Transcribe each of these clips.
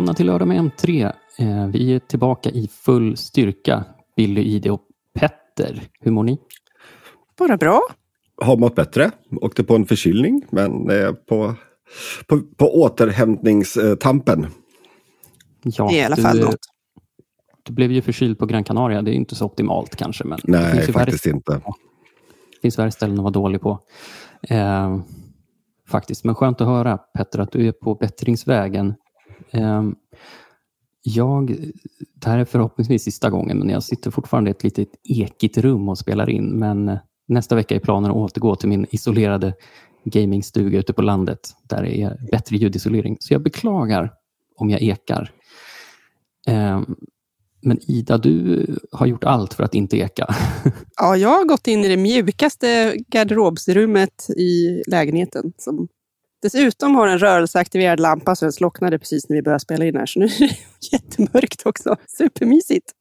Välkomna till Lördag med M3. Eh, vi är tillbaka i full styrka. Billy, Ide och Petter. Hur mår ni? Bara bra. Har mått bättre. Åkte på en förkylning, men eh, på, på, på återhämtningstampen. Ja, det är i alla fall du, något. Du blev ju förkyld på Gran Canaria. Det är inte så optimalt kanske. Men Nej, det finns faktiskt värre, inte. Det finns värre ställen att vara dålig på. Eh, faktiskt, men skönt att höra Petter att du är på bättringsvägen. Ehm, jag, det här är förhoppningsvis sista gången, men jag sitter fortfarande i ett litet ekigt rum och spelar in. Men eh, nästa vecka är planen att återgå till min isolerade gamingstuga ute på landet, där det är bättre ljudisolering. Så jag beklagar om jag ekar. Ehm, men Ida, du har gjort allt för att inte eka. Ja, jag har gått in i det mjukaste garderobsrummet i lägenheten. Som dessutom har en rörelseaktiverad lampa så den slocknade precis när vi började spela in här. Så nu är det jättemörkt också. Supermysigt.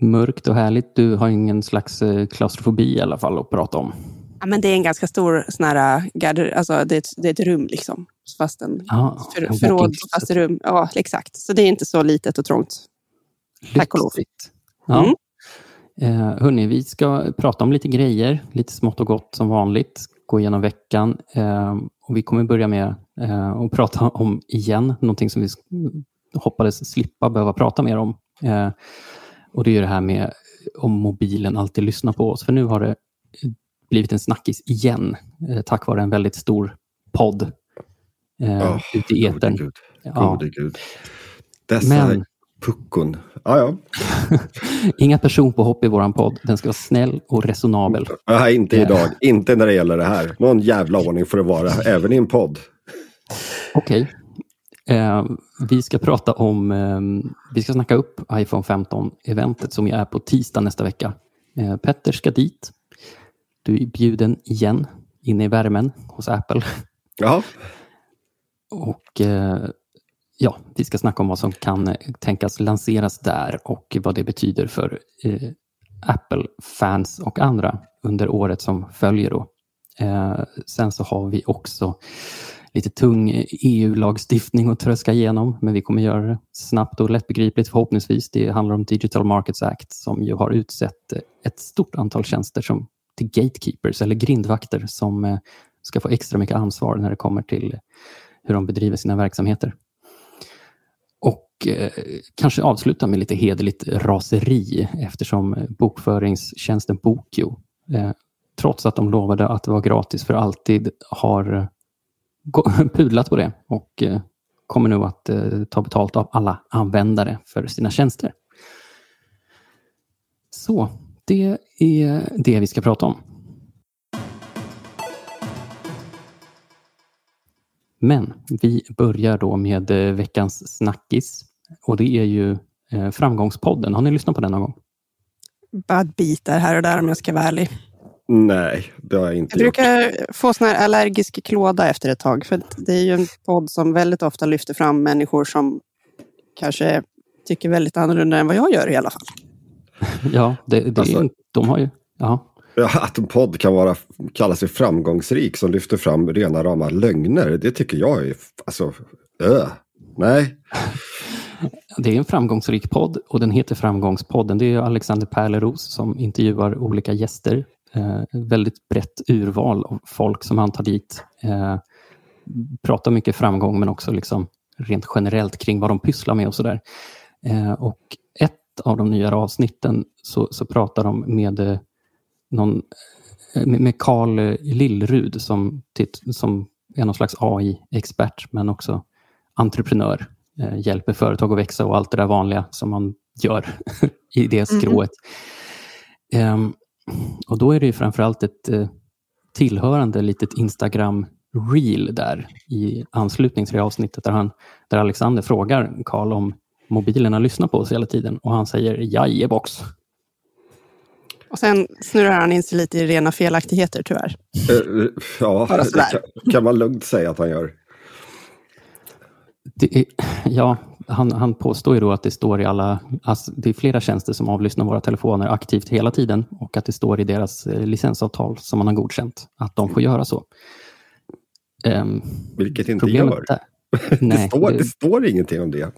Mörkt och härligt. Du har ingen slags eh, klaustrofobi i alla fall att prata om. Ja, men det är en ganska stor sån här, garder, alltså det, är ett, det är ett rum liksom. Fast en Ah, för, en förråd, fast rum. Ja, exakt. Så det är inte så litet och trångt. Tack och lov. Ja. Mm. Eh, hörni, vi ska prata om lite grejer, lite smått och gott som vanligt. Gå igenom veckan. Eh, och vi kommer börja med eh, att prata om igen, någonting som vi hoppades slippa behöva prata mer om. Eh, och det är det här med om mobilen alltid lyssnar på oss. För nu har det blivit en snackis igen, tack vare en väldigt stor podd eh, Åh, ute i Gode etern. Gud. Ja. Gode Gud. Dessa Men puckon. Ja, ja. inga personpåhopp i våran podd. Den ska vara snäll och resonabel. Nej, inte Ja. idag. Inte när det gäller det här. Någon jävla ordning får det vara, även i en podd. Okej. Eh, vi ska prata om, eh, vi ska snacka upp iPhone 15-eventet som är på tisdag nästa vecka. Eh, Petter ska dit. Du är bjuden igen, inne i värmen hos Apple. Ja, Och eh, ja, vi ska snacka om vad som kan eh, tänkas lanseras där och vad det betyder för eh, Apple-fans och andra under året som följer. Då. Eh, sen så har vi också lite tung EU-lagstiftning att tröska igenom, men vi kommer göra det snabbt och lättbegripligt förhoppningsvis. Det handlar om Digital Markets Act som ju har utsett eh, ett stort antal tjänster som till gatekeepers eller grindvakter som eh, ska få extra mycket ansvar när det kommer till eh, hur de bedriver sina verksamheter. Och eh, kanske avsluta med lite hederligt raseri eftersom bokföringstjänsten Bokio, eh, trots att de lovade att det var gratis för alltid, har eh, pudlat på det och eh, kommer nu att eh, ta betalt av alla användare för sina tjänster. Så, det är det vi ska prata om. Men vi börjar då med eh, veckans snackis. Och det är ju eh, Framgångspodden. Har ni lyssnat på den någon gång? Bara bitar här och där om jag ska vara ärlig. nej, det har jag inte Jag gjort. brukar få sån här allergisk klåda efter ett tag. För det är ju en podd som väldigt ofta lyfter fram människor som kanske tycker väldigt annorlunda än vad jag gör i alla fall. Ja, det, det Alltså- är, de har ju... Ja, Att en podd kan vara, kalla sig framgångsrik som lyfter fram rena rama lögner, det tycker jag är, alltså, öh. Nej, det är en framgångsrik podd och den heter Framgångspodden. Det är Alexander Pärleros som intervjuar olika gäster. Eh, väldigt brett urval av folk som han tar dit. Eh, pratar mycket framgång men också liksom rent generellt kring vad de pysslar med och sådär. Eh, och ett av de nyare avsnitten så, så pratar de med eh, någon eh, med Karl Lillrud som, som är någon slags AI-expert men också entreprenör. Eh, hjälper företag att växa och allt det där vanliga som man gör i det skrået. Ehm, och då är det ju framförallt ett eh, tillhörande litet Instagram-reel där i anslutning till det avsnittet där, han, där Alexander frågar Karl om mobilerna lyssnar på oss hela tiden och han säger jajebox. Och sen snurrar han in sig lite i rena felaktigheter tyvärr. Eh, ja, det kan, kan man lugnt säga att han gör. Är, ja, han, han påstår ju då att det står i alla... Alltså det är flera tjänster som avlyssnar våra telefoner aktivt hela tiden och att det står i deras eh, licensavtal som man har godkänt att de får göra så. Ehm, Vilket inte gör. Där, Nej, det, står, det- det står ingenting om det.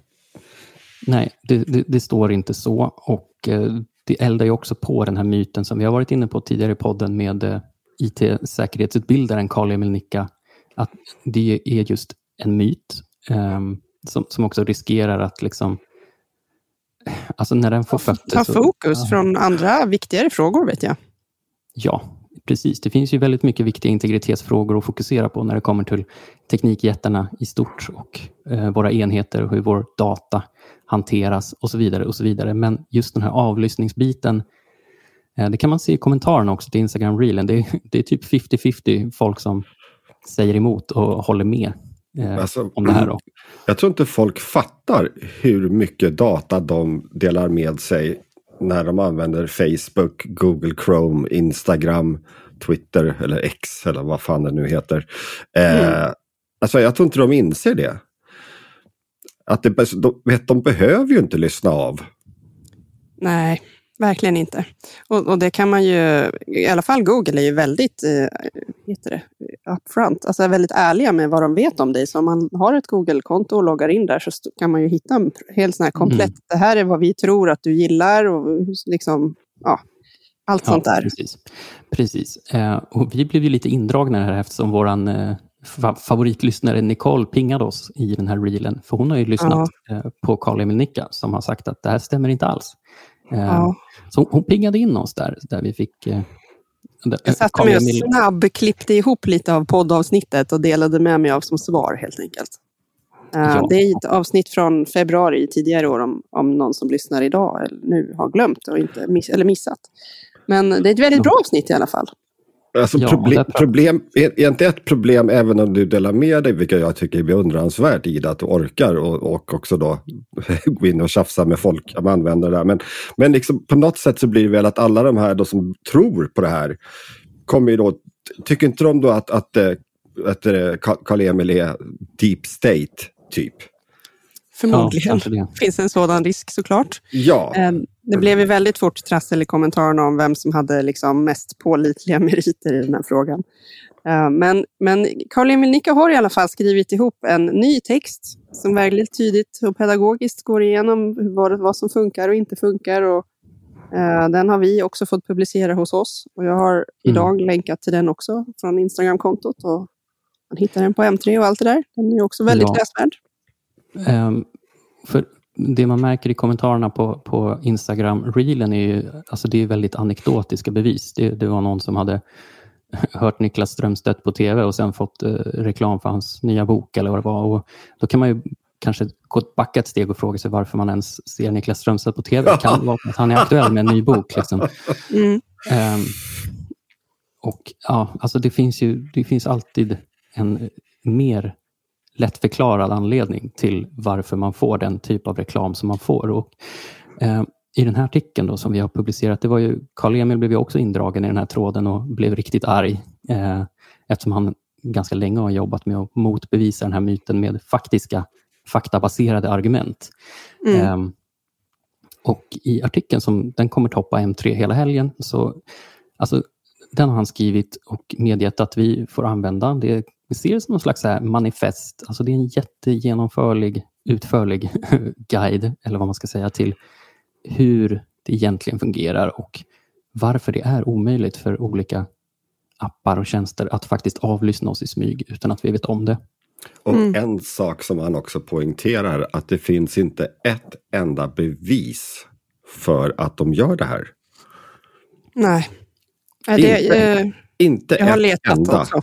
Nej, det, det, det står inte så. Och eh, det eldar ju också på den här myten som vi har varit inne på tidigare i podden med eh, IT-säkerhetsutbildaren Karl-Emil Nicka. Att det är just en myt som, som också riskerar att liksom... Alltså när den får fötter... Ta så- fokus Ja. från andra viktigare frågor vet jag. Ja, precis. Det finns ju väldigt mycket viktiga integritetsfrågor att fokusera på när det kommer till teknikjättarna i stort och eh, våra enheter och hur vår data hanteras och så vidare. och så vidare. Men just den här avlyssningsbiten, eh, det kan man se i kommentarerna också till Instagram-reelen. Det, det är typ 50-50 folk som säger emot och håller med eh, Alltså, om det här. Då. Jag tror inte folk fattar hur mycket data de delar med sig när de använder Facebook, Google Chrome, Instagram, Twitter eller X eller vad fan det nu heter. Eh, Alltså jag tror inte de inser det. Att det, de, vet, de behöver ju inte lyssna av. Nej, verkligen inte. Och, och det kan man ju, i alla fall Google är ju väldigt eh, heter det, upfront, alltså väldigt ärliga med vad de vet om dig. Så om man har ett Google-konto och loggar in där så kan man ju hitta en helt sån här komplett, Mm. det här är vad vi tror att du gillar och liksom, ja, allt sånt där. Precis. precis. Eh, och vi blev ju lite indragna här eftersom vår eh, fa- favoritlyssnare Nicole pingade oss i den här reelen. För hon har ju lyssnat eh, på Karl-Emil Nicka som har sagt att det här stämmer inte alls. Ja. Så hon- pingade in oss där, där vi fick... Eh, Jag satte mig och snabbklippte ihop lite av poddavsnittet och delade med mig av som svar helt enkelt. Eh, Ja. Det är ett avsnitt från februari tidigare år om, om någon som lyssnar idag eller nu har glömt och inte miss, eller missat. Men det är ett väldigt bra avsnitt i alla fall. Alltså Ja, problem, är, är inte ett problem även om du delar med dig, vilket jag tycker är beundransvärt Ida, att du orkar och, och också då gå in och tjafsa med folk, med användare där. Men, men liksom, på något sätt så blir det väl att alla de här då som tror på det här kommer ju då, tycker inte de då att, att, eh, att eh, Ka- Karl-Emil är deep state typ? Förmodligen. kanske det. finns en sådan risk såklart. Ja, Eh, Det blev ju väldigt fort trassel i kommentarerna om vem som hade liksom mest pålitliga meriter i den här frågan. Eh, Men, men Karl-Emil Nicka har i alla fall skrivit ihop en ny text som väldigt tydligt och pedagogiskt går igenom vad, vad som funkar och inte funkar. Och, eh, den har vi också fått publicera hos oss. Och jag har idag länkat till den också från Instagram-kontot. Och man hittar den på M3 och allt det där. Den är också väldigt Ja. läsvärd. Ehm, för det man märker i kommentarerna på, på Instagram-reelen är ju alltså det är väldigt anekdotiska bevis. Det, det var någon som hade hört Niklas Strömstedt på tv och sen fått eh, reklam för hans nya bok eller vad det var. Och då kan man ju kanske gå backa ett steg och fråga sig varför man ens ser Niklas Strömstedt på tv. Det kan vara att han är aktuell med en ny bok. Liksom. Mm. Ehm, och ja, alltså det finns ju det finns alltid en mer lättförklarad anledning till varför man får den typ av reklam som man får. Och, eh, I den här artikeln då, som vi har publicerat, det var ju Karl-Emil blev ju också indragen i den här tråden och blev riktigt arg eh, eftersom han ganska länge har jobbat med att motbevisa den här myten med faktiska faktabaserade argument. Mm. Ehm, och i artikeln, som den kommer toppa M3 hela helgen, så alltså, den har han skrivit och medgett att vi får använda. Det, vi ser det som någon slags manifest. Alltså det är en jättegenomförlig, utförlig guide, eller vad man ska säga, till hur det egentligen fungerar och varför det är omöjligt för olika appar och tjänster att faktiskt avlyssna oss i smyg utan att vi vet om det. och Mm. en sak som han också poängterar att det finns inte ett enda bevis för att de gör det här. Nej. Nej, det, Inte eh, Inte jag har letat enda. också,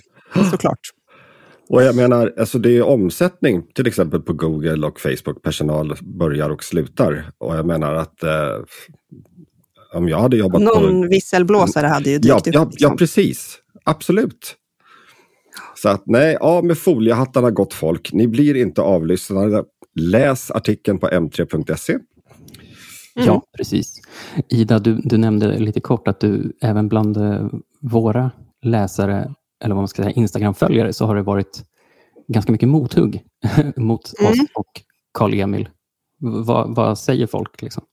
såklart. Och jag menar, alltså det är omsättning till exempel på Google och Facebook. Personal börjar och slutar. Och jag menar att eh, om jag hade jobbat Någon på... visselblåsare hade ju dykt Ja, upp. ja, liksom. ja, precis. Absolut. Så att nej, av med foliehattarna gott folk. Ni blir inte avlyssnade. Läs artikeln på m3.se. Mm. Ja, precis. Ida, du, du nämnde lite kort att du även bland eh, våra läsare, eller vad man ska säga, Instagram-följare, så har det varit ganska mycket mothugg mot Mm. oss och Karl-Emil. Vad, vad säger folk? Liksom?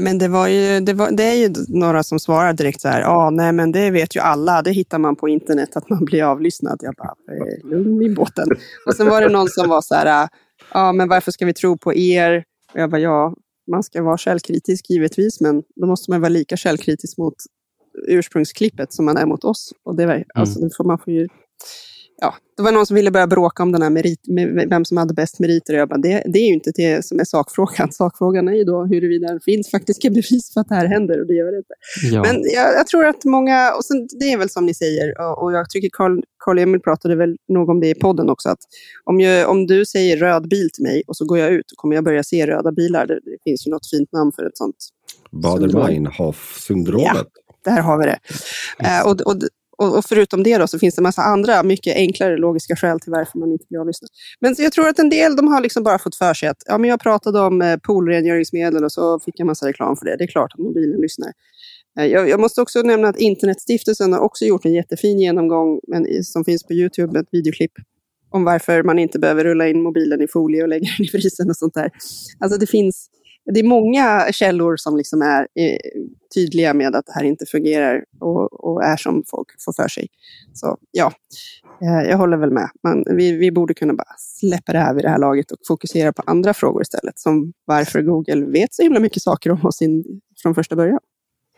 Men det, var ju, det, var, det är ju några som svarar direkt så här, ja, ah, nej men det vet ju alla, det hittar man på internet att man blir avlyssnad. Jag bara, eh, lugn i båten. Och sen var det någon som var så här, ja ah, men varför ska vi tro på er? Och jag bara, ja, man ska vara källkritisk givetvis, men då måste man vara lika källkritisk mot ursprungsklippet som man är mot oss. Och det, mm. alltså, man får ju ja, det var någon som ville börja bråka om den här merit, vem som hade bäst meriter. Och jag bara, det, det är ju inte det som är sakfrågan. Sakfrågan är ju då huruvida det finns faktiska bevis för att det här händer och det gör det inte. Ja. Men jag, jag, tror att många, och sen, det är väl som ni säger, och, och jag tycker Carl, Carl Emil pratade väl nog om det i podden också, att om, jag, om du säger röd bil till mig och så går jag ut, och kommer jag börja se röda bilar. Det, det finns ju något fint namn för ett sånt. Bader-Meinhof-syndromet. Ja, där har vi det. Mm. Uh, och, och, och, och, förutom det då, så finns det en massa andra mycket enklare logiska skäl till varför man inte blir avlyssnad. Men jag tror att en del de har liksom bara fått för sig att ja, men jag pratade om eh, poolrengöringsmedel och så fick jag massa reklam för det. Det är klart att mobilen lyssnar. Eh, jag, jag, måste också nämna att Internetstiftelsen har också gjort en jättefin genomgång men, som finns på Youtube, ett videoklipp om varför man inte behöver rulla in mobilen i folie och lägga den i frysen och sånt där. Alltså det finns det är många källor som liksom är eh, tydliga med att det här inte fungerar och, och, är som folk får för sig. Så ja, eh, jag håller väl med. Man, vi, vi borde kunna bara släppa det här vid det här laget och fokusera på andra frågor istället. Som varför Google vet så himla mycket saker om oss in, från första början.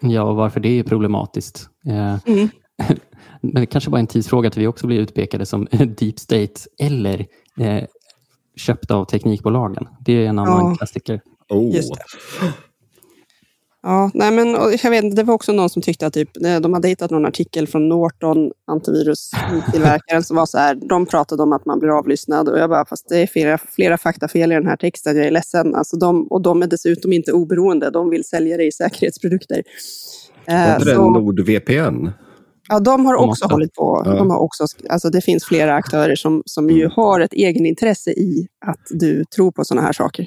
Ja, och varför det är problematiskt. Eh, mm. Men det kanske bara en tidsfråga att vi också blir utpekade som deep state eller eh, köpta av teknikbolagen. Det är en annan ja. klassiker. Oh. Just det. Ja, nej men, jag vet, det var också någon som tyckte att typ, eh, de hade hittat någon artikel från Norton, antivirustillverkaren, som var så här, de pratade om att man blir avlyssnad och jag bara, fast det är flera, flera faktafel i den här texten, jag är ledsen. Alltså de, och de är dessutom inte oberoende, de vill sälja i säkerhetsprodukter. Var inte det NordVPN? Ja, de har också de hållit på. Ja. De har också, alltså det finns flera aktörer som, som ju mm. har ett egenintresse i att du tror på sådana här saker.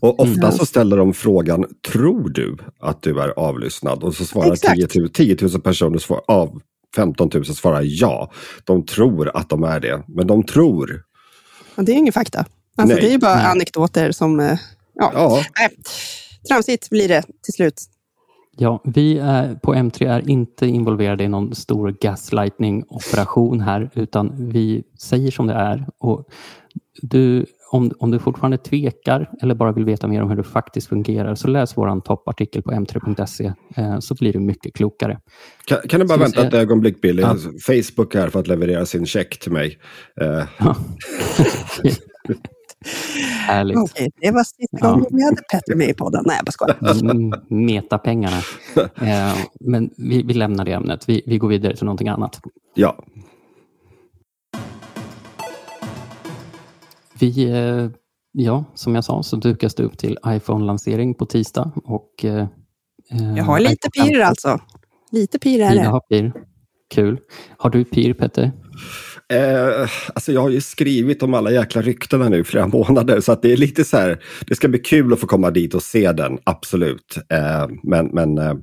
Och ofta mm. så ställer de frågan, tror du att du är avlyssnad? Och så svarar 10 000, 10 000 personer svar, av 15 000 svarar ja. De tror att de är det, men de tror. Men det är ingen fakta. Alltså, det är bara Nej. anekdoter som... Eh, ja. ja. Nej. Tramsigt blir det till slut. Ja, vi är, på M3 är inte involverade i någon stor gaslightning-operation här, utan vi säger som det är. Och du om, om du fortfarande tvekar eller bara vill veta mer om hur det faktiskt fungerar så läs vår toppartikel på m3.se eh, så blir du mycket klokare. Kan, kan du bara så vänta ett ögonblick Billy? Ja. Facebook är här för att leverera sin check till mig. Eh. Ja. Härligt. Okej, det var sista gången vi hade Petter med i podden. Nej, jag bara skojar. Mm, metapengarna. Eh, men vi, vi, lämnar det ämnet. Vi, vi går vidare till någonting annat. Ja. Vi, eh, ja, som jag sa så dukas det upp till iPhone-lansering på tisdag. Och, eh, jag har lite PIR alltså. Lite PIR är det. Har PIR. Kul. Har du PIR, Petter? Eh, alltså jag har ju skrivit om alla jäkla ryktena nu flera månader så att det är lite så här, det ska bli kul att få komma dit och se den, absolut. Eh, men men eh,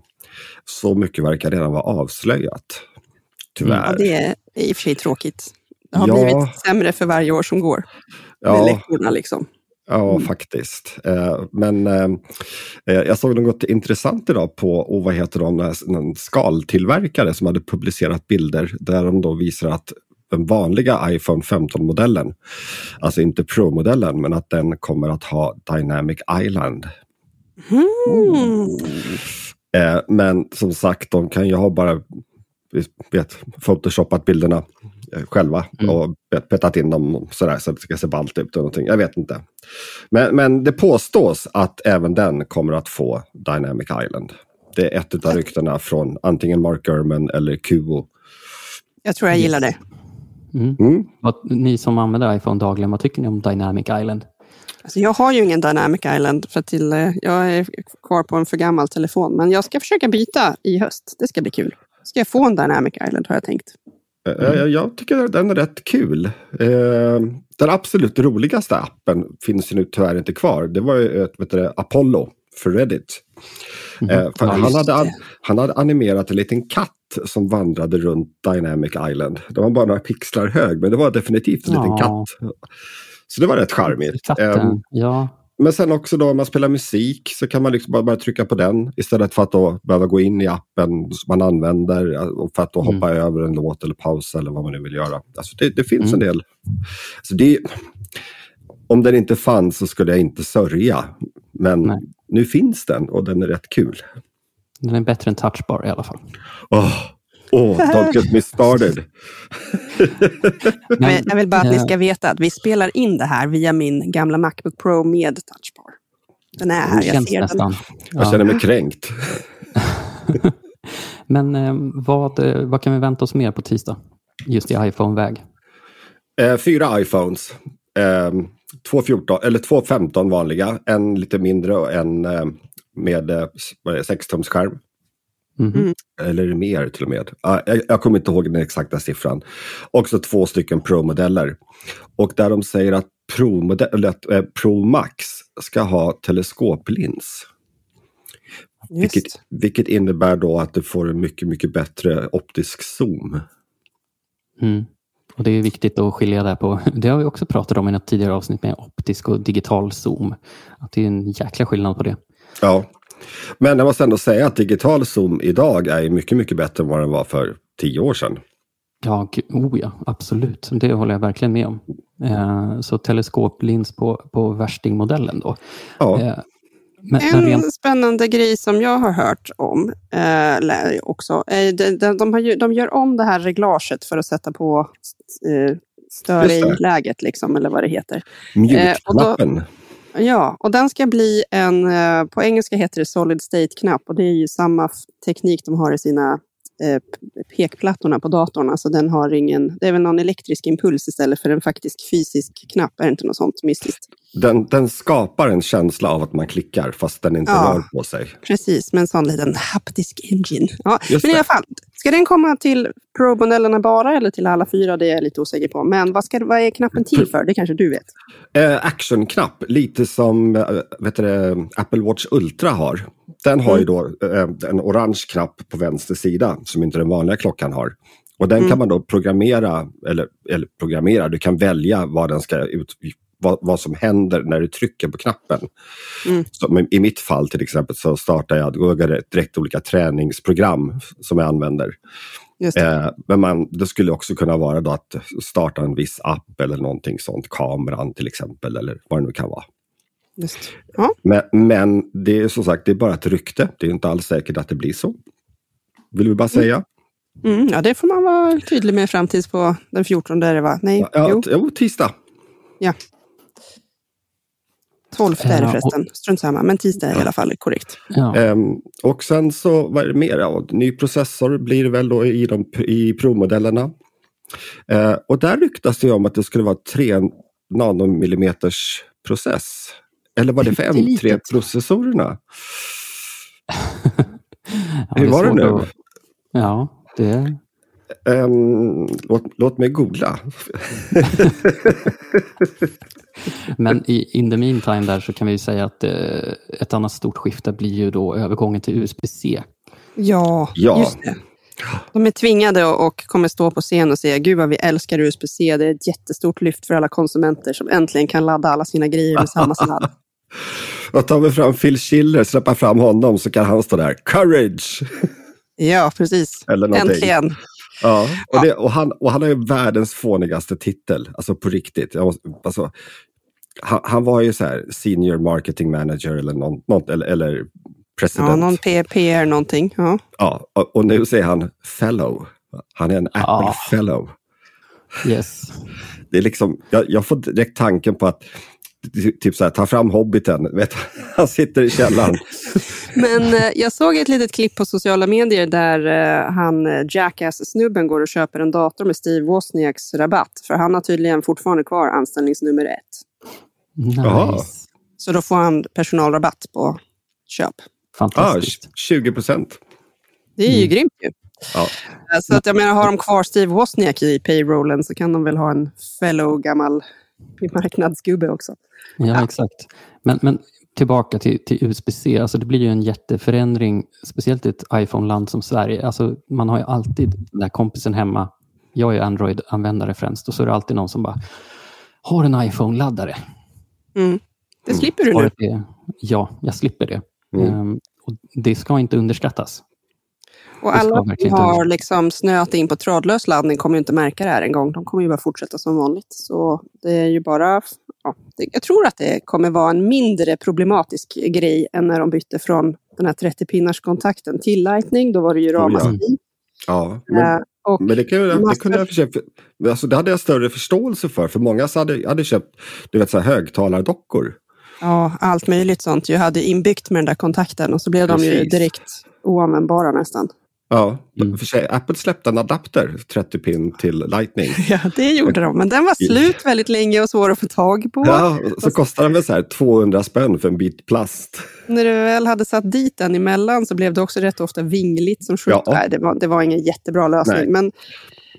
så mycket verkar redan vara avslöjat. Tyvärr. Ja, det är i och för sig tråkigt. Det har ja. blivit sämre för varje år som går ja. med läckorna. Liksom. Ja, mm. faktiskt. Eh, men eh, eh, jag såg något intressant idag på, oh, vad heter de, en skaltillverkare som hade publicerat bilder där de då visar att den vanliga iPhone 15-modellen, alltså inte Pro-modellen, men att den kommer att ha Dynamic Island. Mm. Men som sagt, de kan ju ha bara vet, photoshopat bilderna själva mm. och petat in dem sådär så att det ska se ballt ut. någonting. Jag vet inte. Men, men det påstås att även den kommer att få Dynamic Island. Det är ett av ryktena från antingen Mark Gurman eller Kubo. Jag tror jag gillar det. Mm. Mm. ni som använder iPhone dagligen, vad tycker ni om Dynamic Island? Alltså jag har ju ingen Dynamic Island för till, eh, jag är kvar på en för gammal telefon. Men jag ska försöka byta i höst. Det ska bli kul. Ska jag få en Dynamic Island har jag tänkt. Mm. Jag tycker den är rätt kul. Eh, den absolut roligaste appen finns ju nu tyvärr inte kvar. Det var ju vet du, Apollo för Reddit. Mm. För han, hade, han hade animerat en liten katt som vandrade runt Dynamic Island. Det var bara några pixlar hög men det var definitivt en ja. liten katt. Så det var rätt charmigt. Katten, um, ja. Men sen också då om man spelar musik så kan man liksom bara, bara trycka på den istället för att då behöva gå in i appen som man använder och för att då Mm. hoppa över en låt eller pausa eller vad man nu vill göra. Alltså det, det finns Mm. en del. Alltså det, om den inte fanns så skulle jag inte sörja. Men Nej. nu finns den och den är rätt kul. Den är bättre än touchbar i alla fall. Åh, oh, don't get me started. Jag vill- jag vill bara att ni ska veta att vi spelar in det här via min gamla Macbook Pro med touchbar. Den är här, jag ser den. nästan. Jag Ja. känner mig kränkt. Men eh, vad, eh, vad kan vi vänta oss mer på tisdag? Just i iPhone-väg. Eh, fyra iPhones. Eh, två 14, eller två 15 vanliga. En lite mindre och en med eh, 6-tumsskärm. Mhm. Mm. Eller mer till och med. Jag, jag kommer inte ihåg den exakta siffran. Också två stycken Pro-modeller. Och där de säger att Pro, eller att, eh, Pro Max ska ha teleskoplins. Vilket, vilket innebär då att du får en mycket, mycket bättre optisk zoom. Mm. Och Det är viktigt att skilja där på, det har vi också pratat om i ett tidigare avsnitt med optisk och digital zoom. Att det är en jäkla skillnad på det. Ja, men jag måste ändå säga att digital zoom idag är mycket, mycket bättre än vad den var för tio år sedan. Ja, oh ja, absolut. Det håller jag verkligen med om. Eh, så teleskoplins på, på värstingmodellen då. Ja, Eh, men, men En rent, spännande grej som jag har hört om eh, också. Eh, de, de, de, har ju, de gör om det här reglaget för att sätta på eh, stör Just det. i-läget, liksom, eller vad det heter. mjukknappen. Ja, och den ska bli en, eh, på engelska heter det solid state-knapp och det är ju samma teknik de har i sina eh, pekplattorna på datorn. Alltså den har ingen, det är väl någon elektrisk impuls istället för en faktisk fysisk knapp, är det inte något sånt mystiskt? Den, den skapar en känsla av att man klickar fast den inte Ja. rör på sig. Precis, med en sån liten haptisk engine. Ja, Just men i det. alla fall, ska den komma till Pro-modellerna bara eller till alla fyra? Det är jag lite osäker på. Men vad, ska, vad är knappen till för? Det kanske du vet? Eh, actionknapp, lite som eh, vet du, Apple Watch Ultra har. Den har ju då eh, en orange knapp på vänster sida som inte den vanliga klockan har. Och den kan man då programmera, eller, eller programmera, du kan välja vad, den ska ut, vad, vad som händer när du trycker på knappen. Mm. Så, I mitt fall till exempel så startar jag, direkt olika träningsprogram som jag använder. Eh, men man, det skulle också kunna vara då att starta en viss app eller någonting sånt, kameran till exempel eller vad det nu kan vara. Just. Ja, Men, men det är som sagt det är bara ett rykte, det är inte alls säkert att det blir så. Vill vi bara säga. mm, ja, det får man vara tydlig med fram tills på den 14 är det va? Nej, Ja, jo, jo, tisdag. 12 är det och- förresten. Strunt samma, men tisdag är i alla fall korrekt. ja, Ehm, och sen så, vad är det mer? Ja, ny processor blir det väl då i, de, i Pro-modellerna. Eh, och där ryktas det om att det skulle vara 3 nanomillimeters process. Eller var det för Pyttelitet. M3-processorerna? ja, Hur var det nu? att- Ja, det, Ehm, låt, låt mig googla. Men i in the meantime där så kan vi ju säga att eh, ett annat stort skifte blir ju då övergången till USB-C. Ja, Ja. just det. De är tvingade och- och kommer stå på scen och säga Gud vad vi älskar USB-C. Det är ett jättestort lyft för alla konsumenter som äntligen kan ladda alla sina grejer med samma sladd. Då tar vi fram Phil Schiller, släpper fram honom så kan han stå där. Courage! Ja, precis. Äntligen. Ja, och, det, och, han, och han har ju världens fånigaste titel, alltså på riktigt. Jag måste, alltså, han, han var ju så här senior marketing manager eller, någon, något, eller, eller president. Ja, någon PR någonting. Ja. Ja, och, och nu säger han fellow. Han är en Apple Ja. fellow. Yes. Det är liksom, jag, jag får direkt tanken på att Typ så här, ta fram hobbiten. Vet, han sitter i källaren. Men eh, jag såg ett litet klipp på sociala medier där eh, han eh, Jackass-snubben går och köper en dator med Steve Wozniaks rabatt. För han har tydligen fortfarande kvar anställningsnummer ett. Jaha. Nice. Så då får han personalrabatt på köp. ah, Fantastiskt. 20 procent. Det är ju Mm. grymt ju. Ja. Så att jag menar, har de kvar Steve Wozniak i payrollen så kan de väl ha en fellow gammal marknadsgubbe också. Ja, exakt. Men, men tillbaka till, till USB-C. Alltså det blir ju en jätteförändring, speciellt i ett iPhone-land som Sverige. Alltså man har ju alltid den där kompisen hemma. Jag är Android-användare främst och så är det alltid någon som bara har en iPhone-laddare. Mm. Det slipper du nu. Ja, jag slipper det. Mm. Ehm, och det ska inte underskattas. Och alla som har liksom snöat in på trådlös laddning kommer ju inte märka det här en gång. De kommer ju bara fortsätta som vanligt. Så det är ju bara... Ja, det, jag tror att det kommer vara en mindre problematisk grej än när de bytte från den här 30-pinnars kontakten till Lightning. Då var det ju ja. ramaskri. Ja, men, Eh, och men det, kan jag, det, kunde jag för alltså det hade jag större förståelse för. För många så hade, hade köpt du vet, så här, högtalardockor. ja, allt möjligt sånt. Jag hade inbyggt med den där kontakten och så blev de ju Precis. direkt oanvändbara nästan. Ja, Mm. för sig, Apple släppte en adapter, 30 pin till Lightning. Ja, det gjorde de. Men den var slut väldigt länge och svår att få tag på. Ja, och så kostar den väl så här 200 spänn för en bit plast. När du väl hade satt dit den emellan så blev det också rätt ofta vingligt som skjut. Ja. Nej, det, var, det var ingen jättebra lösning. Nej. Men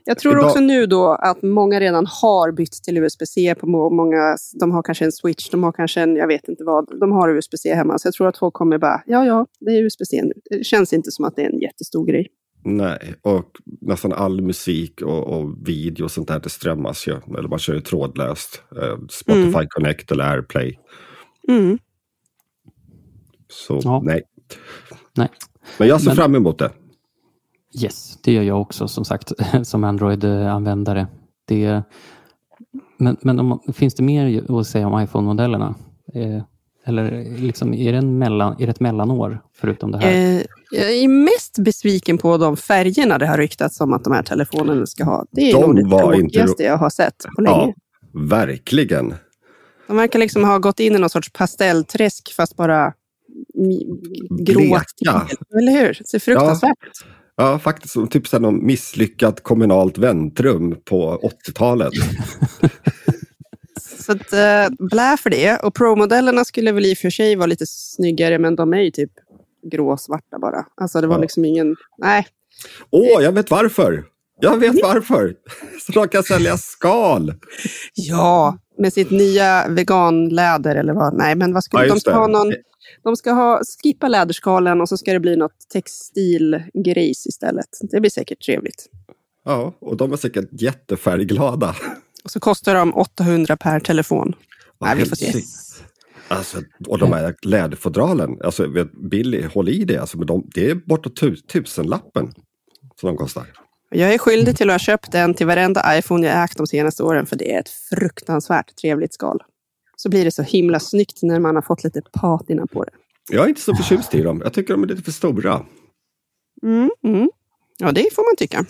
jag tror Idag- också nu då att många redan har bytt till USB-C. På må- många, de har kanske en switch, de har kanske en, jag vet inte vad, de har USB-C hemma. Så jag tror att folk kommer bara, ja ja, det är USB-C nu. Det känns inte som att det är en jättestor grej. Nej, och nästan all musik och, och video och sånt där, det strömmas ju. Eller man kör ju trådlöst. Eh, Spotify Mm. Connect eller AirPlay. Mm. Så Ja. nej. Nej. Men jag ser Men- fram emot det. Yes, det gör jag också som sagt som Android-användare. Det, men men om, finns det mer att säga om iPhone-modellerna? Eh, eller liksom, är, det en mellan, är det ett mellanår förutom det här? Eh, jag är mest besviken på de färgerna det har ryktats om att de här telefonerna ska ha. Det är De nog det tråkigaste jag har sett på länge. Ja, verkligen. De verkar liksom ha gått in i någon sorts pastellträsk fast bara mi- gråa Bleka. tegel. Eller hur? Det ser fruktansvärt ut. Ja, faktiskt som typ här någon misslyckat kommunalt väntrum på 80-talet. Så att, eh, blä för det. Och Pro-modellerna skulle väl i och för sig vara lite snyggare, men de är ju typ gråsvarta bara. Alltså det var Ja. liksom ingen... Nej. Åh, jag vet varför! Jag vet varför! Så de kan sälja skal! Ja, med sitt nya veganläder eller vad. Nej, men vad skulle Ja, de ska det. ha någon... De ska ha, skippa läderskalen och så ska det bli något textilgrejs istället. Det blir säkert trevligt. Ja, och de är säkert jättefärgglada. Och så kostar de 800 per telefon. Nej, vi får se. Alltså, och de här läderfodralen, alltså Billy, håll i det, alltså, de, det är bortåt tu, tusenlappen som de kostar. Jag är skyldig till att ha köpt en till varenda iPhone jag ägt de senaste åren, för det är ett fruktansvärt trevligt skal. Så blir det så himla snyggt när man har fått lite patina på det. Jag är inte så förtjust i dem, jag tycker de är lite för stora. Mm, mm. Ja, det får man tycka.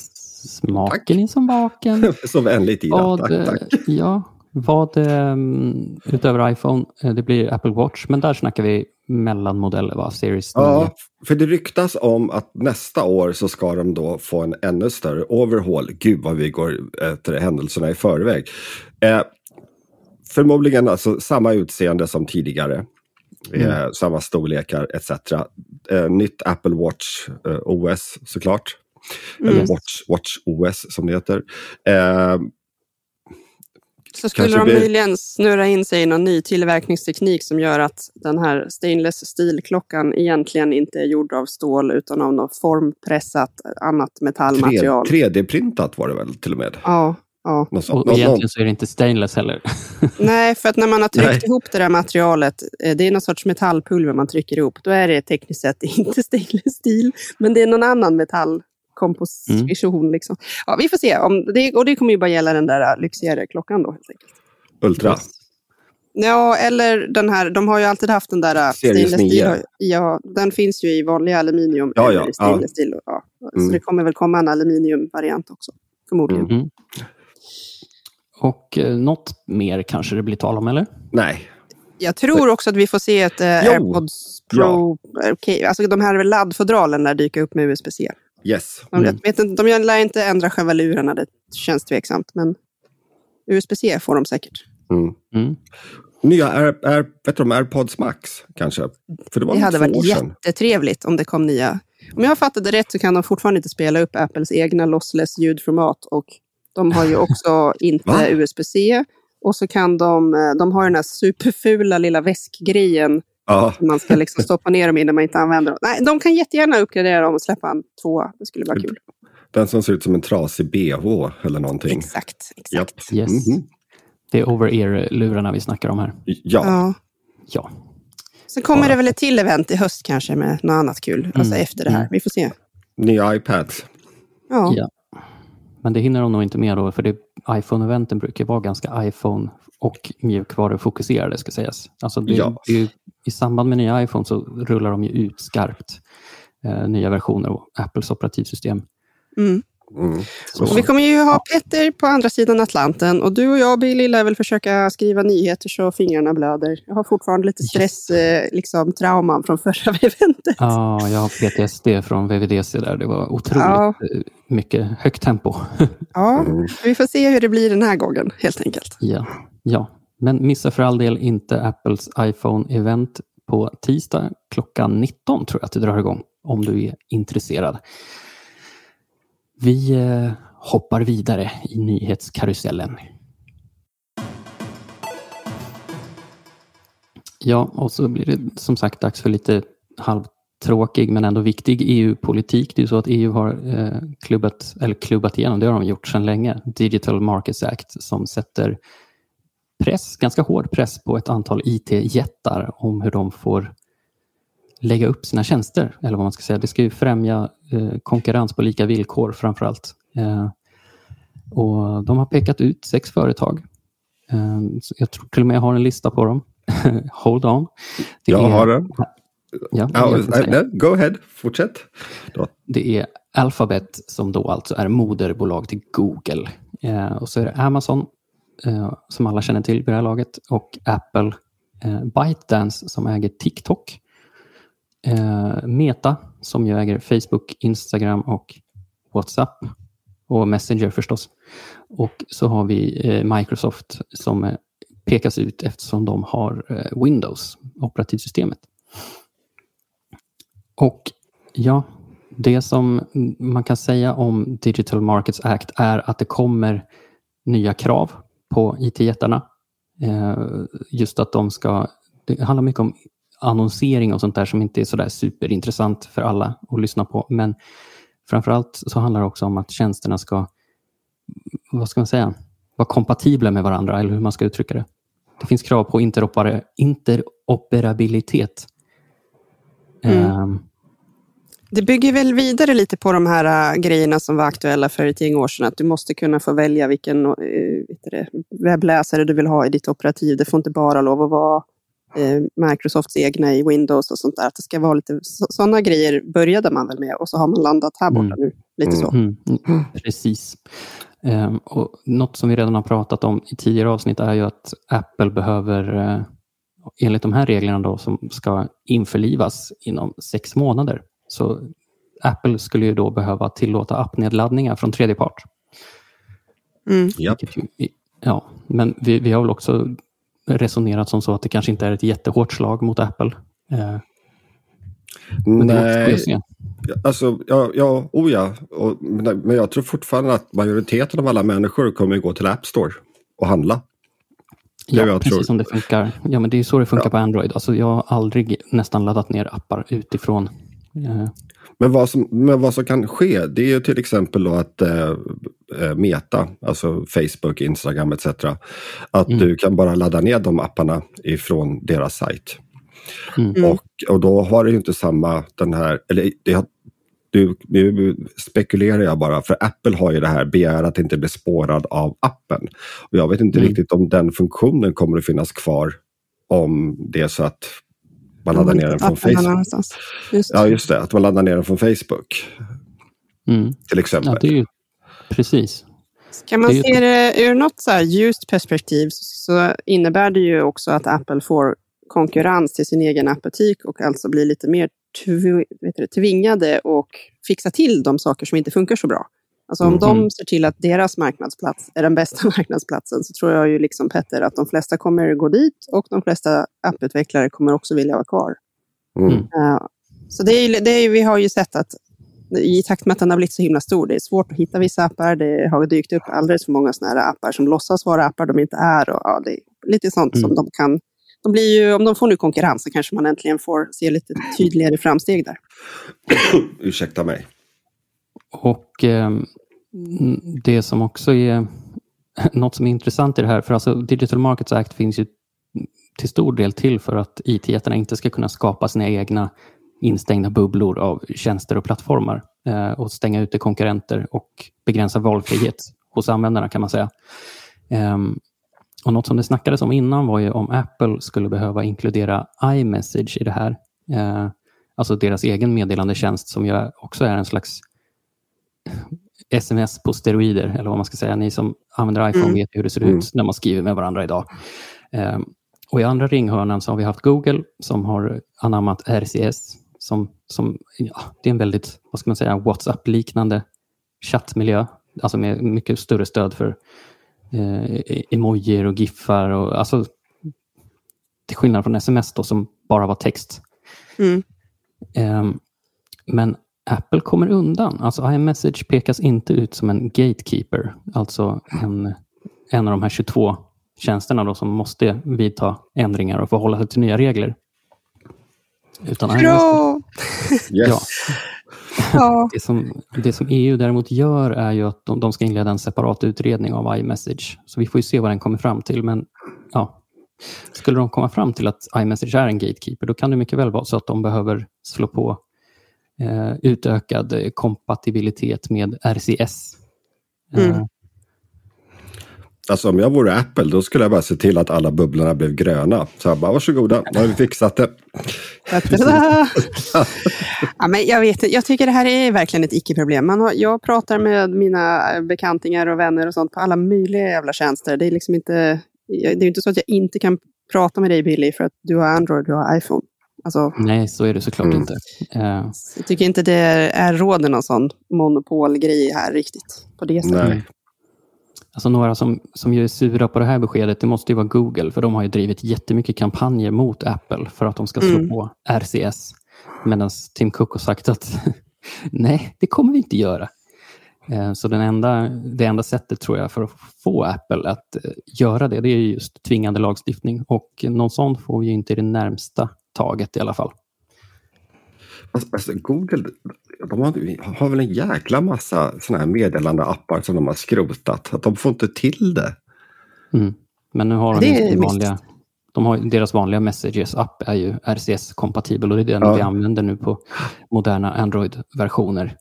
Smaken är som baken. Så vänligt Ida, Vad, tack, eh, tack. Ja, vad um, utöver iPhone, eh, det blir Apple Watch, men där snackar vi mellanmodeller, va? Series 9. Ja, för det ryktas om att nästa år så ska de då få en ännu större overhaul. Gud vad vi går efter händelserna i förväg. Eh, förmodligen alltså samma utseende som tidigare. Eh, samma storlekar etc. Eh, nytt Apple Watch eh, OS såklart. Eller Mm. Watch, Watch OS som det heter. Så skulle Kanske de blir- möjligen snurra in sig i någon ny tillverkningsteknik som gör att den här stainless steel-klockan egentligen inte är gjord av stål utan av något formpressat annat metallmaterial. 3D-printat var det väl till och med. Ja, ja. Något. Och egentligen så är det inte stainless heller. Nej, för att när man har tryckt Nej. ihop det där materialet, eh, det är någon sorts metallpulver man trycker ihop, då är det tekniskt sett inte stainless steel, men det är någon annan metallkomposition. Liksom. Ja, vi får se. Om det, och det kommer ju bara gälla den där äh, lyxigare klockan då helt enkelt. Ultra. Ja, eller den här, de har ju alltid haft den där äh, Series stainless steel. 9. Ja, den finns ju i vanliga aluminium Ja, eller ja, steel. Ja. Så Mm. det kommer väl komma en aluminiumvariant också, förmodligen. Mm. Och eh, något mer kanske det blir tal om, eller? Nej, Jag tror också att vi får se ett eh. AirPods Pro. Okej, alltså de här laddfodralen lär dyka upp med USB-C. Yes. De, Mm. vet inte, de lär inte ändra själva lurarna, det känns tveksamt. Men USB-C får de säkert. Mm. Mm. Nya Air, Air, vet du, de AirPods Max kanske? För det var Det hade varit jättetrevligt om det kom nya. Om jag fattade rätt så kan de fortfarande inte spela upp Apples egna lossless ljudformat. Och de har ju också inte USB-C. Och så kan de, eh, de har den här superfula lilla väskgrejen Ja, man ska liksom stoppa ner dem i när man inte använder dem. Nej, de kan jättegärna uppgradera dem och släppa en tvåa. Det skulle vara kul. den som ser ut som en trasig bh eller någonting. Exakt, exakt. Japp. Yes. Mhm. Det är over-ear-lurarna vi snackar om här. Ja, Ja. ja. Sen kommer Bara- det väl ett till event i höst kanske med något annat kul. Alltså Mm, efter det här. mm. Vi får se. Nya iPads. Ja. Ja. Men det hinner de nog inte med då, för det- iPhone-eventen brukar vara ganska iPhone och mjukvarufokuserade, ska sägas. Alltså det, Ja. det är ju, I samband med nya iPhone så rullar de ju ut skarpt eh, nya versioner av Apples operativsystem. Mm. Mm. Vi kommer ju ha Petter på andra sidan Atlanten och du och jag, Billy, lär väl försöka skriva nyheter så fingrarna blöder. Jag har fortfarande lite stress, eh, liksom trauman från förra eventet. Ja, jag har PTSD från VVDC där. Det var otroligt Ja. eh, mycket högt tempo. Ja, Mm. vi får se hur det blir den här gången helt enkelt. ja, ja, men missa för all del inte Apples iPhone-event på tisdag klockan 19 tror jag att det drar igång, om du är intresserad. Vi eh, hoppar vidare i nyhetskarusellen. Ja, och så blir det som sagt dags för lite halvtråkig men ändå viktig EU-politik. Det är ju så att EU har eh, klubbat, eller klubbat igenom, det har de gjort sedan länge, Digital Markets Act som sätter press, ganska hård press på ett antal IT-jättar om hur de får lägga upp sina tjänster, eller vad man ska säga. Det ska ju främja eh, konkurrens på lika villkor framför allt. Eh, och de har pekat ut sex företag. Eh, jag tror till och med jag har en lista på dem. Hold on. Det Jag är- har den. Ja, Ja, jag go ahead, fortsätt. Då. Det är Alphabet som då alltså är moderbolag till Google. Eh, och så är det Amazon Eh, som alla känner till vid det här laget och Apple, eh, ByteDance som äger TikTok, eh, Meta som ju äger Facebook, Instagram och WhatsApp och Messenger förstås. Och så har vi eh, Microsoft som eh, pekas ut eftersom de har eh, Windows, operativsystemet. Och ja, det som man kan säga om Digital Markets Act är att det kommer nya krav på IT-jättarna. Eh, just att de ska... Det handlar mycket om annonsering och sånt där som inte är så där superintressant för alla att lyssna på. Men framförallt så handlar det också om att tjänsterna ska, vad ska man säga, vara kompatibla med varandra, eller hur man ska uttrycka det. Det finns krav på interopera- interoperabilitet. Mm. Det bygger väl vidare lite på de här äh, grejerna som var aktuella för ett gäng år sedan. Att du måste kunna få välja vilken äh, det, webbläsare du vill ha i ditt operativ. Det får inte bara lov att vara eh, Microsofts egna i Windows och sånt där. Att det ska vara lite sådana grejer började man väl med och så har man landat här borta Mm. nu. Lite så. Mm, mm, precis. Ehm, och något som vi redan har pratat om i tidigare avsnitt är ju att Apple behöver, eh, enligt de här reglerna då, som ska införlivas inom sex månader. Så Apple skulle ju då behöva tillåta appnedladdningar från tredje part. Mm. Ju- Ja, men vi, vi har väl också resonerat som så att det kanske inte är ett jättehårt slag mot Apple. Eh, men Nej, alltså, ja, ja, oh ja. Och, men men jag tror fortfarande att majoriteten av alla människor kommer gå till App Store och handla. Ja, jag precis tror. som det funkar. Ja, men det är så det funkar Ja. på Android. Alltså, jag har aldrig nästan laddat ner appar utifrån. Men vad, som, men vad som kan ske, det är ju till exempel då att eh, eh, Meta, alltså Facebook, Instagram etc. Att Mm. du kan bara ladda ner de apparna ifrån deras sajt. Mm. Mm. Och, och då har du ju inte samma den här, eller det, har- du, nu spekulerar jag bara, för Apple har ju det här begär att inte bli spårad av appen. Och jag vet inte Mm. riktigt om den funktionen kommer att finnas kvar om det är så att man laddar ner den från Facebook. Just. Ja, just det, att man laddar ner den från Facebook Mm. till exempel. Ja, det är ju precis. Kan man Det ju- se det ur något så här ljust perspektiv så innebär det ju också att Apple får konkurrens till sin egen appbutik och alltså blir lite mer tv, vet du, det, tvingade och fixa till de saker som inte funkar så bra. Alltså om Mhm. de ser till att deras marknadsplats är den bästa marknadsplatsen så tror jag ju liksom Petter att de flesta kommer gå dit och de flesta apputvecklare kommer också vilja vara kvar. Mm. Mm. Ja. Så det är, det är, vi har ju sett att i takt med att den har blivit så himla stor, det är svårt att hitta vissa appar. Det har dykt upp alldeles för många såna här appar som låtsas vara appar de inte är. Och, ja, det är lite sånt som Mm. de kan... De blir ju, om de får nu konkurrens så kanske man äntligen får se lite tydligare framsteg där. Ursäkta mig. Och eh, det som också är något som är intressant i det här, för alltså Digital Markets Act finns ju till stor del till för att IT-jättarna inte ska kunna skapa sina egna instängda bubblor av tjänster och plattformar eh, och stänga ute konkurrenter och begränsa valfrihet hos användarna kan man säga. Um, och Något som det snackades om innan var ju om Apple skulle behöva inkludera iMessage i det här. Eh, alltså deras egen meddelandetjänst som ju också är en slags sms på steroider, eller vad man ska säga. Ni som använder iPhone mm. vet hur det ser ut mm. när man skriver med varandra idag. Um, och I andra ringhörnan så har vi haft Google som har anammat RCS. Som, som, ja, det är en väldigt, vad ska man säga, WhatsApp-liknande chattmiljö. Alltså med mycket större stöd för eh, emojier och giffar. Och, alltså, till skillnad från sms då, som bara var text. Mm. Um, men Apple kommer undan. Alltså iMessage pekas inte ut som en gatekeeper, alltså en, en av de här 22 tjänsterna då som måste vidta ändringar och förhålla sig till nya regler. Utan Bra! Yes. Ja. Det, som, det som EU däremot gör är ju att de, de ska inleda en separat utredning av iMessage. Så vi får ju se vad den kommer fram till. Men ja, skulle de komma fram till att iMessage är en gatekeeper, då kan det mycket väl vara så att de behöver slå på utökad kompatibilitet med RCS. Mm. Eh, Alltså om jag vore Apple då skulle jag bara se till att alla bubblorna blev gröna. Så jag bara varsågoda, nu har vi fixat det. ja, men jag, vet, jag tycker det här är verkligen ett icke-problem. jag pratar med mina bekantingar och vänner och sånt på alla möjliga jävla tjänster. Det är liksom inte, det är inte så att jag inte kan prata med dig Billy för att du har Android och du har iPhone. Alltså, Nej, så är det såklart mm. inte. Uh, jag tycker inte det är, råder någon sån monopolgrej här riktigt. På det sättet. Nej. Alltså några som, som är sura på det här beskedet, det måste ju vara Google, för de har ju drivit jättemycket kampanjer mot Apple för att de ska slå mm. på RCS. Medan Tim Cook har sagt att nej, det kommer vi inte göra. Eh, så den enda, det enda sättet tror jag för att få Apple att eh, göra det, det är just tvingande lagstiftning. Och någon sån får vi inte i det närmsta taget i alla fall. Alltså, alltså Google de har, har, väl en jäkla massa sådana här meddelande-appar som de har skrotat. Att de får inte till det. Mm. Men nu har de ju vanliga, de har, deras vanliga Messages-app är ju RCS-kompatibel och det är den ja. vi använder nu på moderna Android-versioner.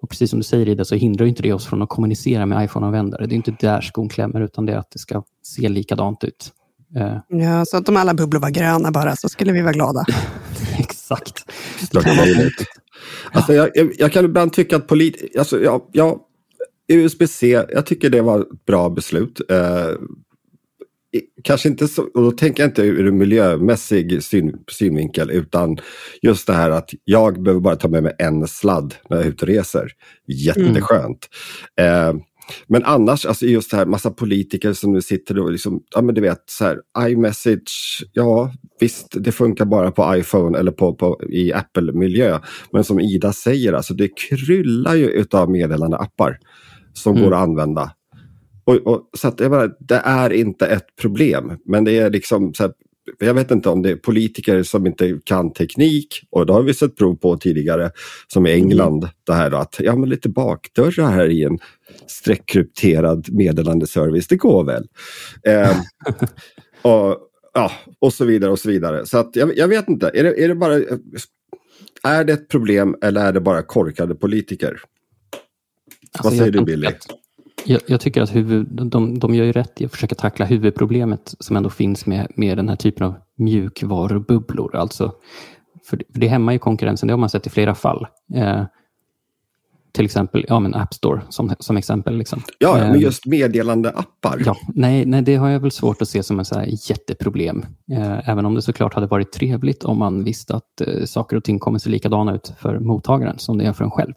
Och precis som du säger Ida, så hindrar inte det oss från att kommunicera med iPhone-användare. Det är inte där skon klämmer, utan det är att det ska se likadant ut. Eh. Ja, så att om alla bubblor var gröna bara, så skulle vi vara glada. Exakt. Alltså, jag, jag, kan ibland tycka att polit... Alltså, ja, ja, USB-C, jag tycker det var ett bra beslut. Eh, kanske inte så, och då tänker jag inte ur en miljömässig syn, synvinkel utan just det här att jag behöver bara ta med mig en sladd när jag är ute och reser. Jätteskönt. Mm. Eh, men annars, alltså just det här massa politiker som nu sitter och liksom, ja men du vet så här, iMessage, ja visst det funkar bara på iPhone eller på, på i Apple-miljö. Men som Ida säger, alltså det kryllar ju utav meddelandeappar som mm. går att använda. Och, och, så att jag bara, det är inte ett problem, men det är liksom så här, jag vet inte om det är politiker som inte kan teknik och det har vi sett prov på tidigare som i mm. England. Det här att ja, men lite bakdörrar här i en streckkrypterad meddelandeservice, det går väl. Eh, och, ja, och så vidare och så vidare. Så att jag, jag vet inte, är det, är det bara är det ett problem eller är det bara korkade politiker? Alltså, Vad säger du Billy? Att, jag, jag, tycker att huvud, de, de gör ju rätt i att försöka tackla huvudproblemet som ändå finns med, med den här typen av mjukvarububblor. Alltså, för det, för det hämmar ju konkurrensen, det har man sett i flera fall. Eh, till exempel ja, men App Store som, som exempel. Liksom. Ja, men eh, just meddelandeappar. Ja, nej, nej, det har jag väl svårt att se som ett jätteproblem. Eh, även om det såklart hade varit trevligt om man visste att eh, saker och ting kommer se likadana ut för mottagaren som det är för en själv.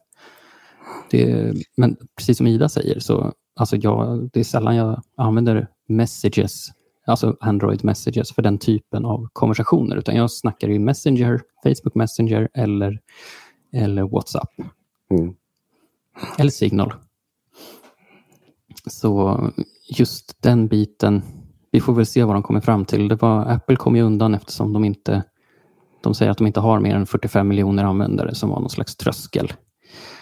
Det, men precis som Ida säger, så alltså jag, det är sällan jag använder messages, alltså Android messages för den typen av konversationer, utan jag snackar i Messenger, Facebook Messenger eller, eller WhatsApp. Mm. Eller Signal. Så just den biten, vi får väl se vad de kommer fram till. Det var, Apple kom ju undan eftersom de inte de säger att de inte har mer än 45 miljoner användare som var någon slags tröskel.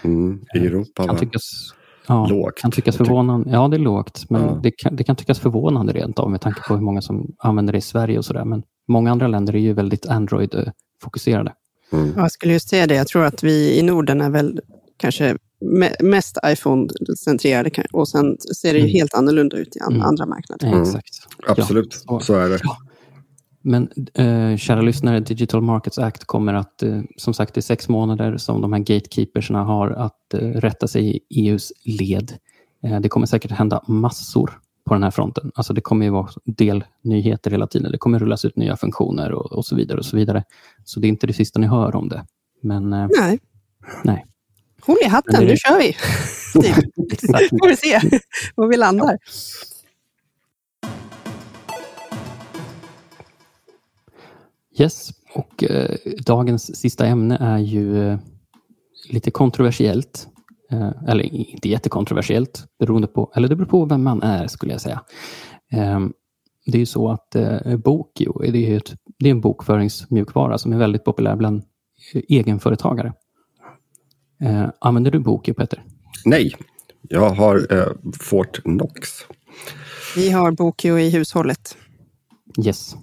Mm, I Europa kan tyckas, ja, lågt. kan tyckas förvånande. Ja, det är lågt, men Ja. det, kan, det kan tyckas förvånande rent av med tanke på hur många som använder det i Sverige och sådär. Men många andra länder är ju väldigt Android-fokuserade. Mm. Ja, Jag skulle just säga det. Jag tror att vi i Norden är väl kanske me- mest iPhone-centrerade och sen ser det ju Mm. helt annorlunda ut i Mm. andra marknader. Mm. Exakt. Absolut, Ja, så är det. Men eh, kära lyssnare, Digital Markets Act kommer att, eh, som sagt, är sex månader som de här gatekeepersna har att eh, rätta sig i EUs led. Eh, det kommer säkert hända massor på den här fronten. Alltså det kommer ju vara delnyheter hela tiden. Det kommer rullas ut nya funktioner och, och så vidare. och Så vidare. Så det är inte det sista ni hör om det. Men eh, Nej. Nej. Håll i hatten, det- nu kör vi! Typ. exakt. får vi se var vi landar. Yes, och eh, dagens sista ämne är ju eh, lite kontroversiellt. Eh, eller inte jättekontroversiellt, beroende på, eller det beror på vem man är skulle jag säga. Eh, det är ju så att eh, Bokio det är, ju ett, det är en bokföringsmjukvara som är väldigt populär bland eh, egenföretagare. Eh, använder du Bokio, Peter? Nej, jag har eh, Fort Knox. Vi har Bokio i hushållet. Yes.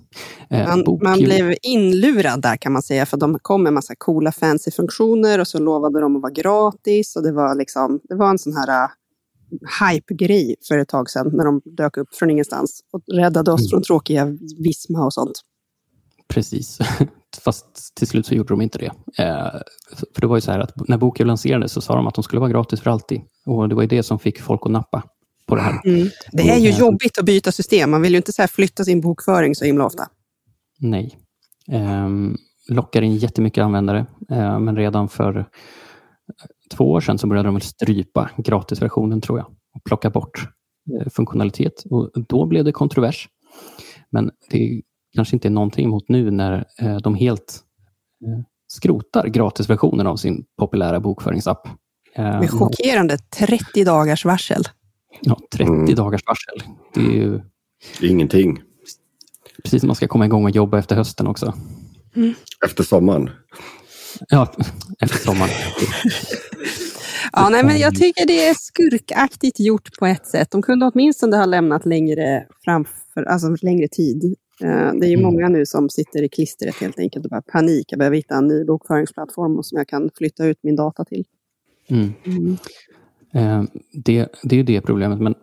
Eh, Man, man blev inlurad där kan man säga, för de kom med massa coola fancy funktioner och så lovade de att vara gratis och det var liksom, det var en sån här uh, hype-grej för ett tag sedan när de dök upp från ingenstans och räddade oss Mm. från tråkiga Visma och sånt. Precis, fast till slut så gjorde de inte det. Eh, för det var ju så här att när Bokio lanserades så sa de att de skulle vara gratis för alltid. Och det var ju det som fick folk att nappa på det här. Det är ju Mm. jobbigt att byta system. Man vill ju inte så flytta sin bokföring så himla ofta. Nej. Ehm, lockar in jättemycket användare, eh, men redan för två år sedan så började de väl strypa gratisversionen tror jag och plocka bort eh, funktionalitet. Och då blev det kontrovers. Men det kanske inte är någonting emot nu när eh, de helt eh, skrotar gratisversionen av sin populära bokföringsapp. Eh, Med chockerande 30 dagars varsel. Ja, 30 Mm. dagars varsel. Det är ju Ingenting. precis när man ska komma igång och jobba efter hösten också. Efter sommaren. Ja, efter sommaren. Ja, nej, men jag tycker det är skurkaktigt gjort på ett sätt. De kunde åtminstone ha lämnat längre, framför, alltså längre tid. Eh, Det är ju Mm. många nu som sitter i klistret helt enkelt och bara panik. Jag behöver hitta en ny bokföringsplattform som jag kan flytta ut min data till. Mm. Eh, det, det är ju det problemet, men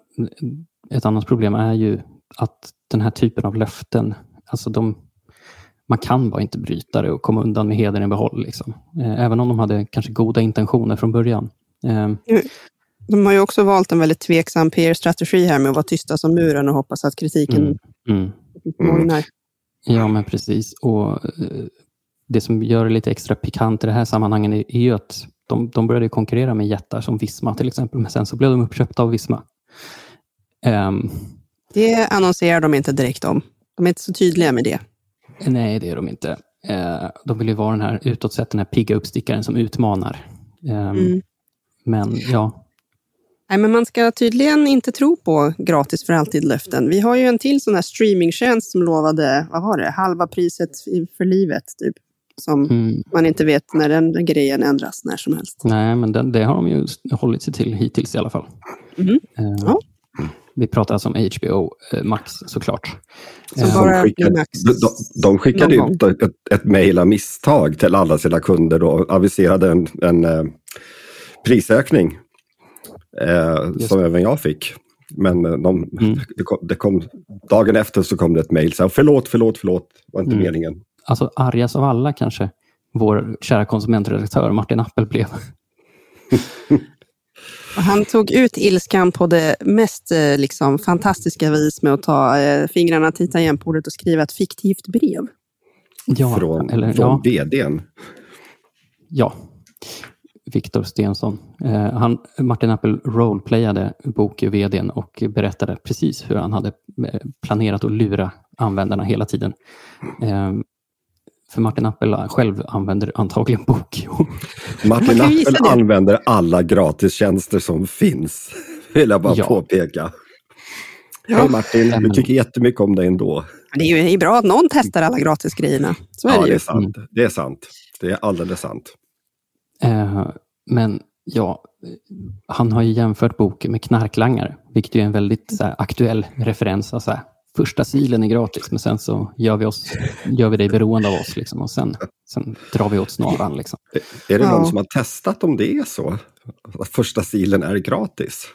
ett annat problem är ju att den här typen av löften, alltså de, man kan bara inte bryta det och komma undan med hedern i behåll. Liksom. Eh, Även om de hade kanske goda intentioner från början. Eh, De har ju också valt en väldigt tveksam PR-strategi här med att vara tysta som muren och hoppas att kritiken Mm. Mm. mojnar. Ja, men precis. Och eh, Det som gör det lite extra pikant i det här sammanhanget är, är ju att de, de började konkurrera med jättar som Visma till exempel, men sen så blev de uppköpta av Visma. Ehm, Det annonserar de inte direkt om. De är inte så tydliga med det. Nej, det är de inte. Eh, de vill ju vara den här utåt sett, den här pigga uppstickaren som utmanar. Eh, Mm. Men ja, Nej, men man ska tydligen inte tro på gratis för alltid-löften. Vi har ju en till sån här streamingtjänst som lovade, vad var det, halva priset för livet, typ. Som mm, man inte vet när den grejen ändras när som helst. nej, men den, det har de ju hållit sig till hittills i alla fall. Mhm. Eh, Ja. Vi pratar alltså om HBO eh, Max såklart. Som Eh, bara de, skickade, max de, de, de skickade ut ett, ett mejl av misstag till alla sina kunder och aviserade en, en eh, prisökning. Eh, som även jag fick. Men de, Mm. det, kom, det kom, dagen efter så kom det ett mejl. Förlåt, förlåt, förlåt. Det var inte Mm. meningen. Alltså argast av alla kanske vår kära konsumentredaktör Martin Appel blev. Han tog ut ilskan på det mest eh, liksom, fantastiska vis med att ta eh, fingrarna till tangentbordet och skriva ett fiktivt brev. Ja, från eller, från ja, vdn. ja. Viktor Stensson. Eh, han, Martin Appel roleplayade Bokio-vdn och berättade precis hur han hade eh, planerat att lura användarna hela tiden. Eh, för Martin Appel själv använder antagligen Bokio. Martin Appel använder alla gratistjänster som finns. Vill jag bara Ja. påpeka. Ja. Hej Martin, vi tycker jättemycket om dig ändå. Det är ju bra att någon testar alla gratisgrejerna. Så är Ja, det det ju. är sant. Det är sant. Det är alldeles sant. Eh, men ja, han har ju jämfört boken med knarklangare, vilket är en väldigt så här, aktuell referens. Alltså, första silen är gratis, men sen så gör vi, oss, gör vi dig beroende av oss. Liksom, och sen, sen drar vi åt snaran. Liksom. Är det någon som har testat om det är så? Att första silen är gratis?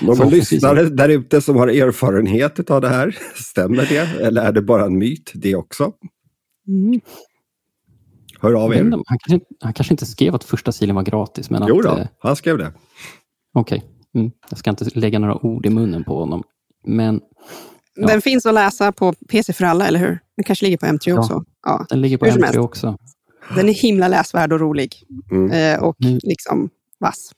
Någon lyssnare där ute som har erfarenhet av det här, stämmer det? Eller är det bara en myt det också? Mm. Hör av er. Han kanske, han kanske inte skrev att första silen var gratis. Men jo att, då, eh, han skrev det. Okej, okay. mm. jag ska inte lägga några ord i munnen på honom. Men, ja. Den finns att läsa på PC för alla, eller hur? Den kanske ligger på M3 ja, också. Ja, den ligger på M3 också. Den är himla läsvärd och rolig. Mm. Eh, och mm. liksom vass.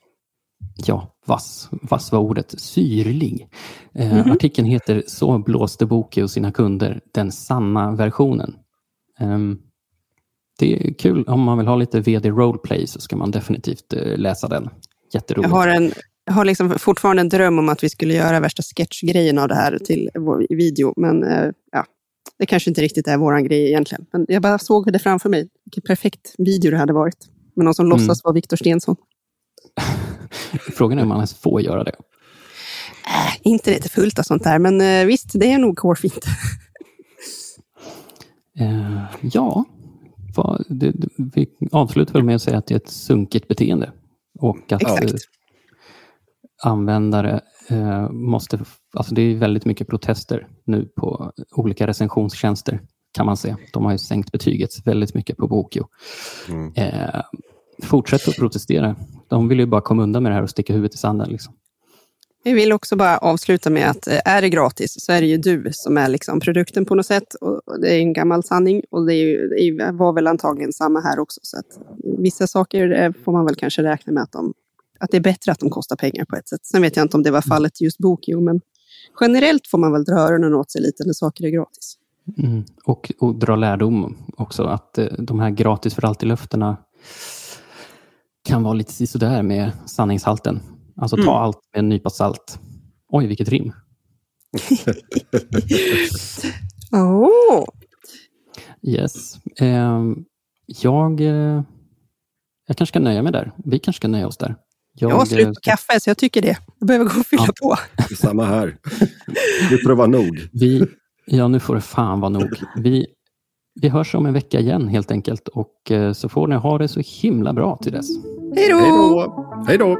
Ja, vass. Vass var ordet. Syrlig. Eh, mm -hmm. Artikeln heter Så blåste Boke och sina kunder, den sanna versionen. Um, det är kul. Om man vill ha lite VD roleplay så ska man definitivt uh, läsa den. Jätteroligt. Jag har, en, jag har liksom fortfarande en dröm om att vi skulle göra värsta sketchgrejen av det här till vår video, men uh, ja, det kanske inte riktigt är vår grej egentligen. Men jag bara såg det framför mig. Vilken perfekt video det hade varit. Med någon som mm. låtsas vara Viktor Stensson. Frågan är om man ens får göra det. Äh, internet är fullt av sånt där, men uh, visst, det är nog hårfint. uh, ja, det, det, vi avslutar med att säga att det är ett sunkigt beteende. Och att Exakt. Användare eh, måste... Alltså det är väldigt mycket protester nu på olika recensionstjänster kan man se. De har ju sänkt betyget väldigt mycket på Bokio. Mm. Eh, fortsätt att protestera. De vill ju bara komma undan med det här och sticka huvudet i sanden. Liksom. Vi vill också bara avsluta med att eh, är det gratis så är det ju du som är liksom produkten på något sätt. Och det är en gammal sanning och det, ju, det var väl antagligen samma här också. Så att vissa saker eh, får man väl kanske räkna med att, de, att det är bättre att de kostar pengar på ett sätt. Sen vet jag inte om det var fallet just Bokio, men generellt får man väl dra öronen åt sig lite när saker är gratis. Mm. Och, och dra lärdom också, att eh, de här gratis för alltid-löftena kan vara lite sådär med sanningshalten. Alltså ta mm. allt med en nypa salt. Oj, vilket rim. oh. Yes. Eh, jag, eh, jag kanske ska nöja mig där. Vi kanske ska nöja oss där. Jag, jag har slut på kaffe, så jag tycker det. Jag behöver gå och fylla ja. på. Samma här. Nu får det vara nog. Vi, ja, nu får det fan vara nog. Vi, vi hörs om en vecka igen helt enkelt och eh, så får ni ha det så himla bra till dess. Hej då! Hej då!